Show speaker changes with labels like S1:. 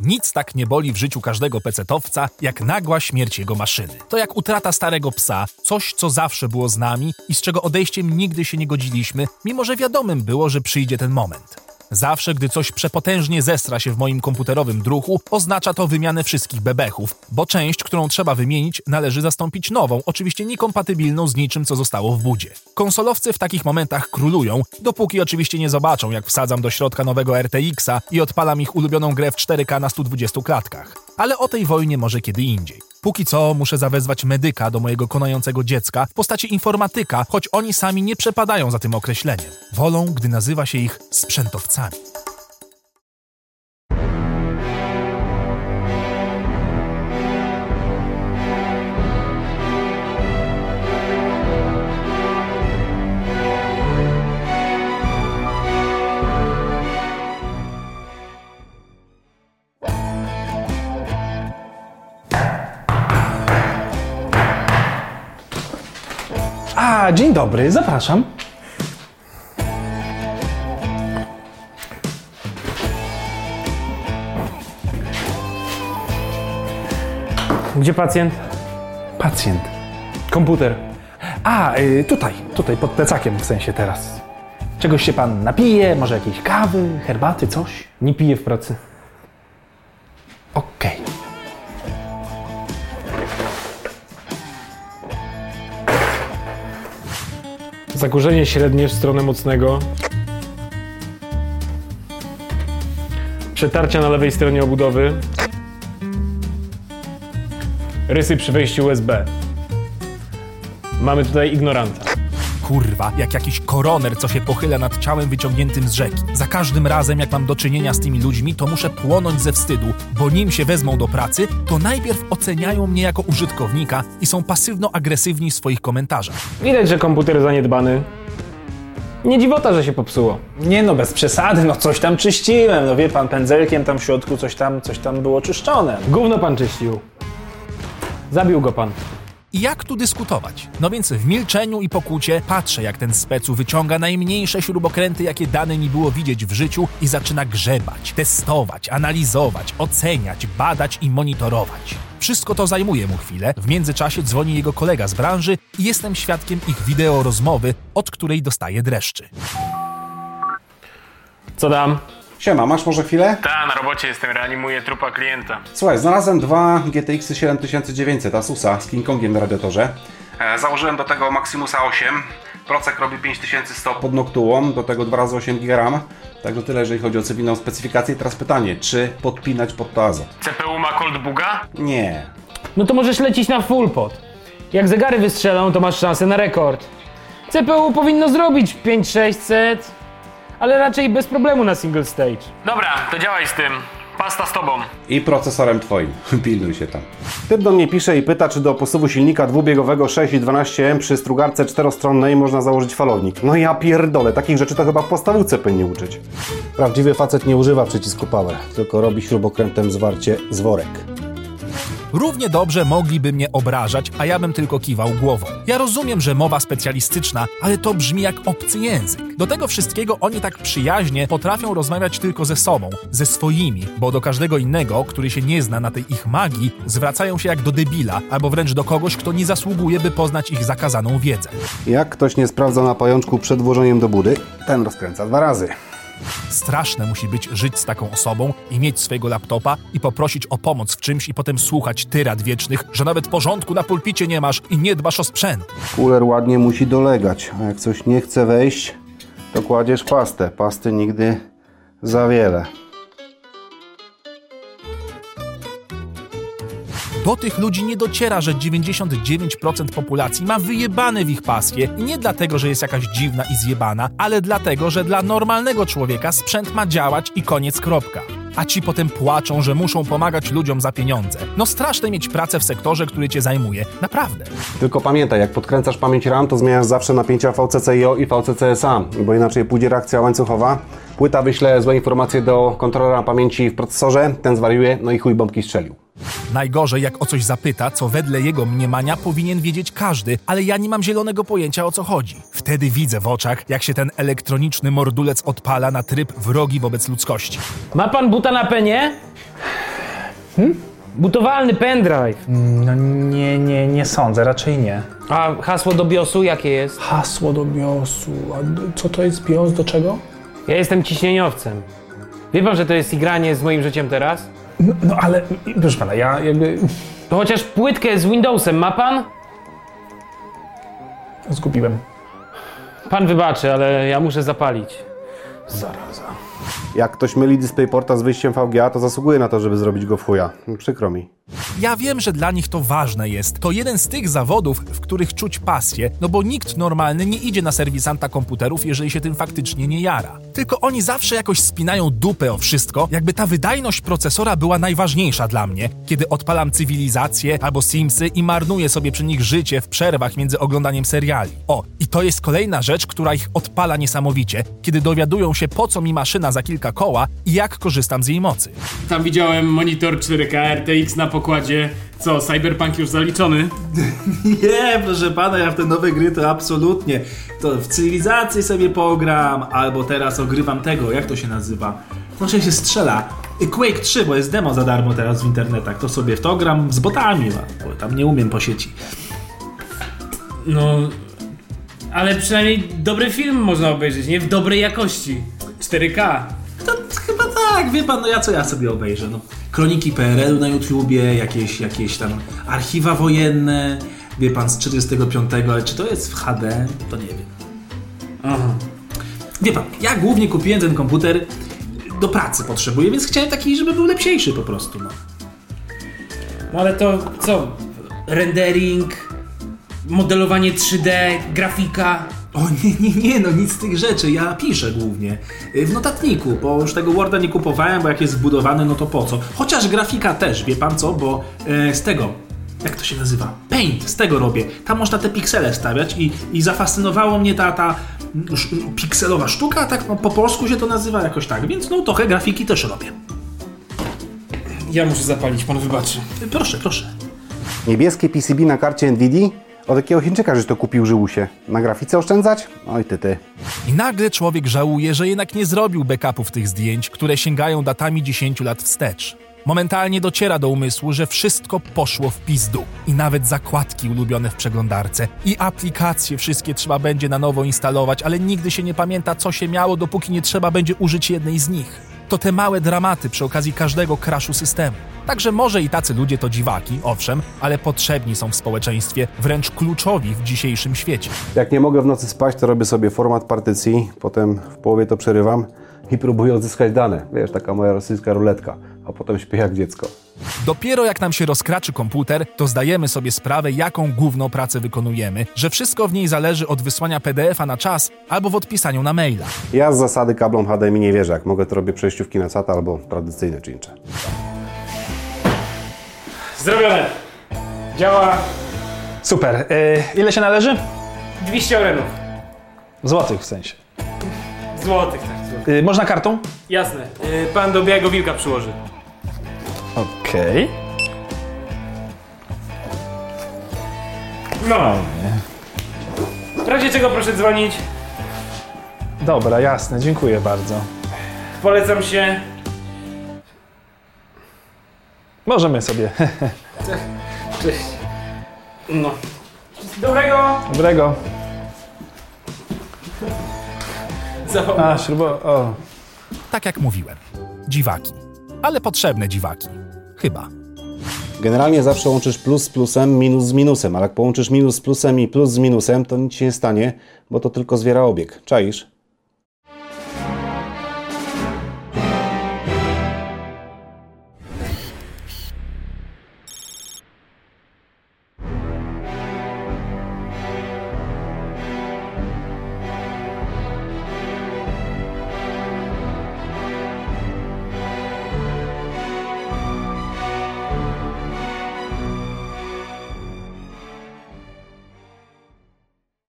S1: Nic tak nie boli w życiu każdego pecetowca, jak nagła śmierć jego maszyny. To jak utrata starego psa, coś co zawsze było z nami i z czego odejściem nigdy się nie godziliśmy, mimo że wiadomym było, że przyjdzie ten moment. Zawsze, gdy coś przepotężnie zestra się w moim komputerowym druchu, oznacza to wymianę wszystkich bebechów, bo część, którą trzeba wymienić, należy zastąpić nową, oczywiście niekompatybilną z niczym, co zostało w budzie. Konsolowcy w takich momentach królują, dopóki oczywiście nie zobaczą, jak wsadzam do środka nowego RTX-a i odpalam ich ulubioną grę w 4K na 120 klatkach. Ale o tej wojnie może kiedy indziej. Póki co muszę zawezwać medyka do mojego konającego dziecka w postaci informatyka, choć oni sami nie przepadają za tym określeniem. Wolą, gdy nazywa się ich sprzętowcami.
S2: A, dzień dobry, zapraszam.
S3: Gdzie pacjent?
S2: Pacjent.
S3: Komputer.
S2: A, y, tutaj, tutaj, pod plecakiem w sensie teraz. Czegoś się pan napije, może jakiejś kawy, herbaty, coś?
S3: Nie piję w pracy.
S2: Okej.
S3: Zakurzenie średnie w stronę mocnego. Przetarcia na lewej stronie obudowy. Rysy przy wejściu USB. Mamy tutaj ignoranta.
S1: Kurwa, jak jakiś koroner, co się pochyla nad ciałem wyciągniętym z rzeki. Za każdym razem, jak mam do czynienia z tymi ludźmi, to muszę płonąć ze wstydu, bo nim się wezmą do pracy, to najpierw oceniają mnie jako użytkownika i są pasywno-agresywni w swoich komentarzach.
S3: Widać, że komputer zaniedbany. Nie dziwota, że się popsuło.
S2: Nie no, bez przesady, no coś tam czyściłem, no wie pan, pędzelkiem tam w środku coś tam, coś tam było czyszczone.
S3: Gówno pan czyścił. Zabił go pan.
S1: I jak tu dyskutować? No więc w milczeniu i pokucie patrzę, jak ten specu wyciąga najmniejsze śrubokręty, jakie dane mi było widzieć w życiu i zaczyna grzebać, testować, analizować, oceniać, badać i monitorować. Wszystko to zajmuje mu chwilę, w międzyczasie dzwoni jego kolega z branży i jestem świadkiem ich wideo rozmowy, od której dostaję dreszczy.
S3: Co dam?
S4: Siema, masz może chwilę?
S3: Ta, na robocie jestem, reanimuję trupa klienta.
S4: Słuchaj, znalazłem dwa GTX 7900 Asusa z King Kongiem na radiatorze. E, założyłem do tego Maximusa 8. Procek robi 5100 pod Noctuą, do tego 2 razy 8 GB RAM. Także tyle, jeżeli chodzi o cywilną specyfikację. Teraz pytanie, czy podpinać pod to AZO?
S3: CPU ma cold buga?
S4: Nie.
S3: No to możesz lecieć na full pot. Jak zegary wystrzelą, to masz szansę na rekord. CPU powinno zrobić 5600, ale raczej bez problemu na single stage. Dobra, to działaj z tym. Pasta z tobą.
S4: I procesorem twoim. Pilnuj się tam. Typ do mnie pisze i pyta, czy do posuwu silnika dwubiegowego 6,12M przy strugarce czterostronnej można założyć falownik. No ja pierdolę, takich rzeczy to chyba w podstawówce powinni uczyć. Prawdziwy facet nie używa przycisku power, tylko robi śrubokrętem zwarcie z worek.
S1: Równie dobrze mogliby mnie obrażać, a ja bym tylko kiwał głową. Ja rozumiem, że mowa specjalistyczna, ale to brzmi jak obcy język. Do tego wszystkiego oni tak przyjaźnie potrafią rozmawiać tylko ze sobą, ze swoimi, bo do każdego innego, który się nie zna na tej ich magii, zwracają się jak do debila, albo wręcz do kogoś, kto nie zasługuje, by poznać ich zakazaną wiedzę.
S4: Jak ktoś nie sprawdza na pajączku przed włożeniem do budy, ten rozkręca dwa razy.
S1: Straszne musi być żyć z taką osobą i mieć swojego laptopa i poprosić o pomoc w czymś i potem słuchać tyrad wiecznych, że nawet porządku na pulpicie nie masz i nie dbasz o sprzęt.
S4: Kuler ładnie musi dolegać, a jak coś nie chce wejść, to kładziesz pastę. Pasty nigdy za wiele.
S1: Do tych ludzi nie dociera, że 99% populacji ma wyjebane w ich pasję i nie dlatego, że jest jakaś dziwna i zjebana, ale dlatego, że dla normalnego człowieka sprzęt ma działać i koniec kropka. A ci potem płaczą, że muszą pomagać ludziom za pieniądze. No straszne mieć pracę w sektorze, który cię zajmuje. Naprawdę.
S4: Tylko pamiętaj, jak podkręcasz pamięć RAM, to zmieniasz zawsze napięcia VCCIO i VCCSA, bo inaczej pójdzie reakcja łańcuchowa. Płyta wyśle złe informacje do kontrolera pamięci w procesorze, ten zwariuje, no i chuj bombki strzelił.
S1: Najgorzej, jak o coś zapyta, co wedle jego mniemania powinien wiedzieć każdy, ale ja nie mam zielonego pojęcia o co chodzi. Wtedy widzę w oczach, jak się ten elektroniczny mordulec odpala na tryb wrogi wobec ludzkości.
S3: Ma pan buta na penie? Butowalny pendrive.
S2: No nie, nie, nie sądzę, raczej nie.
S3: A hasło do BIOSu jakie jest?
S2: Hasło do BIOSu. A co to jest BIOS do czego?
S3: Ja jestem ciśnieniowcem. Wie pan, że to jest igranie z moim życiem teraz?
S2: No, no ale, proszę pana, ja jakby
S3: To chociaż płytkę z Windowsem ma pan?
S2: zgubiłem.
S3: Pan wybaczy, ale ja muszę zapalić.
S2: Zaraza.
S4: Jak ktoś myli DisplayPorta z wyjściem VGA, to zasługuje na to, żeby zrobić go w chuja. Przykro mi.
S1: Ja wiem, że dla nich to ważne jest. To jeden z tych zawodów, w których czuć pasję, no bo nikt normalny nie idzie na serwisanta komputerów, jeżeli się tym faktycznie nie jara. Tylko oni zawsze jakoś spinają dupę o wszystko, jakby ta wydajność procesora była najważniejsza dla mnie, kiedy odpalam cywilizację albo Simsy i marnuję sobie przy nich życie w przerwach między oglądaniem seriali. O, i to jest kolejna rzecz, która ich odpala niesamowicie, kiedy dowiadują się po co mi maszyna za kilka koła i jak korzystam z jej mocy.
S5: Tam widziałem monitor 4K RTX na pokładzie. Co, Cyberpunk już zaliczony?
S6: Nie, proszę pana, ja w te nowe gry to absolutnie. To w cywilizacji sobie pogram, albo teraz ogrywam tego, jak to się nazywa? Proszę się strzela. Quake 3, bo jest demo za darmo teraz w internetach. To sobie w to gram z botami, bo tam nie umiem po sieci.
S5: No... Ale przynajmniej dobry film można obejrzeć, nie? W dobrej jakości. 4K.
S6: To chyba tak, wie pan, no ja co ja sobie obejrzę? No, kroniki PRL-u na YouTubie, jakieś, jakieś tam archiwa wojenne, wie pan, z 45, ale czy to jest w HD, to nie wiem.
S5: Aha.
S6: Wie pan, ja głównie kupiłem ten komputer do pracy potrzebuję, więc chciałem taki, żeby był lepsiejszy po prostu, no.
S5: No ale to co? Rendering, modelowanie 3D, grafika.
S6: O nie, nie, nie, no nic z tych rzeczy, ja piszę głównie. Y, W notatniku, bo już tego Worda nie kupowałem, bo jak jest zbudowany, no to po co? Chociaż grafika też, wie pan co, bo e, z tego, jak to się nazywa? Paint, z tego robię. Tam można te piksele wstawiać i, i zafascynowało mnie ta, ta sz, pikselowa sztuka, tak no, po polsku się to nazywa jakoś tak, więc no trochę grafiki też robię.
S5: Ja muszę zapalić, pan wybaczy.
S6: Y, Proszę, proszę.
S4: Niebieskie PCB na karcie NVIDII? Od jakiego Chińczyka, że to kupił, żył się? Na grafice oszczędzać? Oj ty ty.
S1: I nagle człowiek żałuje, że jednak nie zrobił backupów tych zdjęć, które sięgają datami 10 lat wstecz. Momentalnie dociera do umysłu, że wszystko poszło w pizdu. I nawet zakładki ulubione w przeglądarce. I aplikacje wszystkie trzeba będzie na nowo instalować, ale nigdy się nie pamięta, co się miało, dopóki nie trzeba będzie użyć jednej z nich. To te małe dramaty przy okazji każdego crashu systemu. Także może i tacy ludzie to dziwaki, owszem, ale potrzebni są w społeczeństwie, wręcz kluczowi w dzisiejszym świecie.
S4: Jak nie mogę w nocy spać, to robię sobie format partycji, potem w połowie to przerywam i próbuję odzyskać dane. Wiesz, taka moja rosyjska ruletka, a potem śpię jak dziecko.
S1: Dopiero jak nam się rozkraczy komputer, to zdajemy sobie sprawę, jaką główną pracę wykonujemy, że wszystko w niej zależy od wysłania PDF-a na czas albo w odpisaniu na maila.
S4: Ja z zasady kablom HDMI nie wierzę. Jak mogę, to robię przejściówki na SATA albo tradycyjne czyncze.
S5: Zrobione. Działa
S2: Super. Y, ile się należy?
S5: 200 orenów.
S2: Złotych w sensie.
S5: Złotych, tak. Złotych.
S2: Y, można kartą?
S5: Jasne. Y, pan do białego wilka przyłoży.
S2: Okej.
S5: No. W razie czego proszę dzwonić.
S2: Dobra, jasne, dziękuję bardzo.
S5: Polecam się.
S2: Możemy sobie.
S5: Cześć. No. Dobrego.
S2: Dobrego.
S5: Zapomnę.
S2: A, śrubo... O.
S1: Tak jak mówiłem. Dziwaki. Ale potrzebne dziwaki. Chyba.
S4: Generalnie zawsze łączysz plus z plusem, minus z minusem, ale jak połączysz minus z plusem i plus z minusem, to nic się nie stanie, bo to tylko zwiera obieg. Czaisz?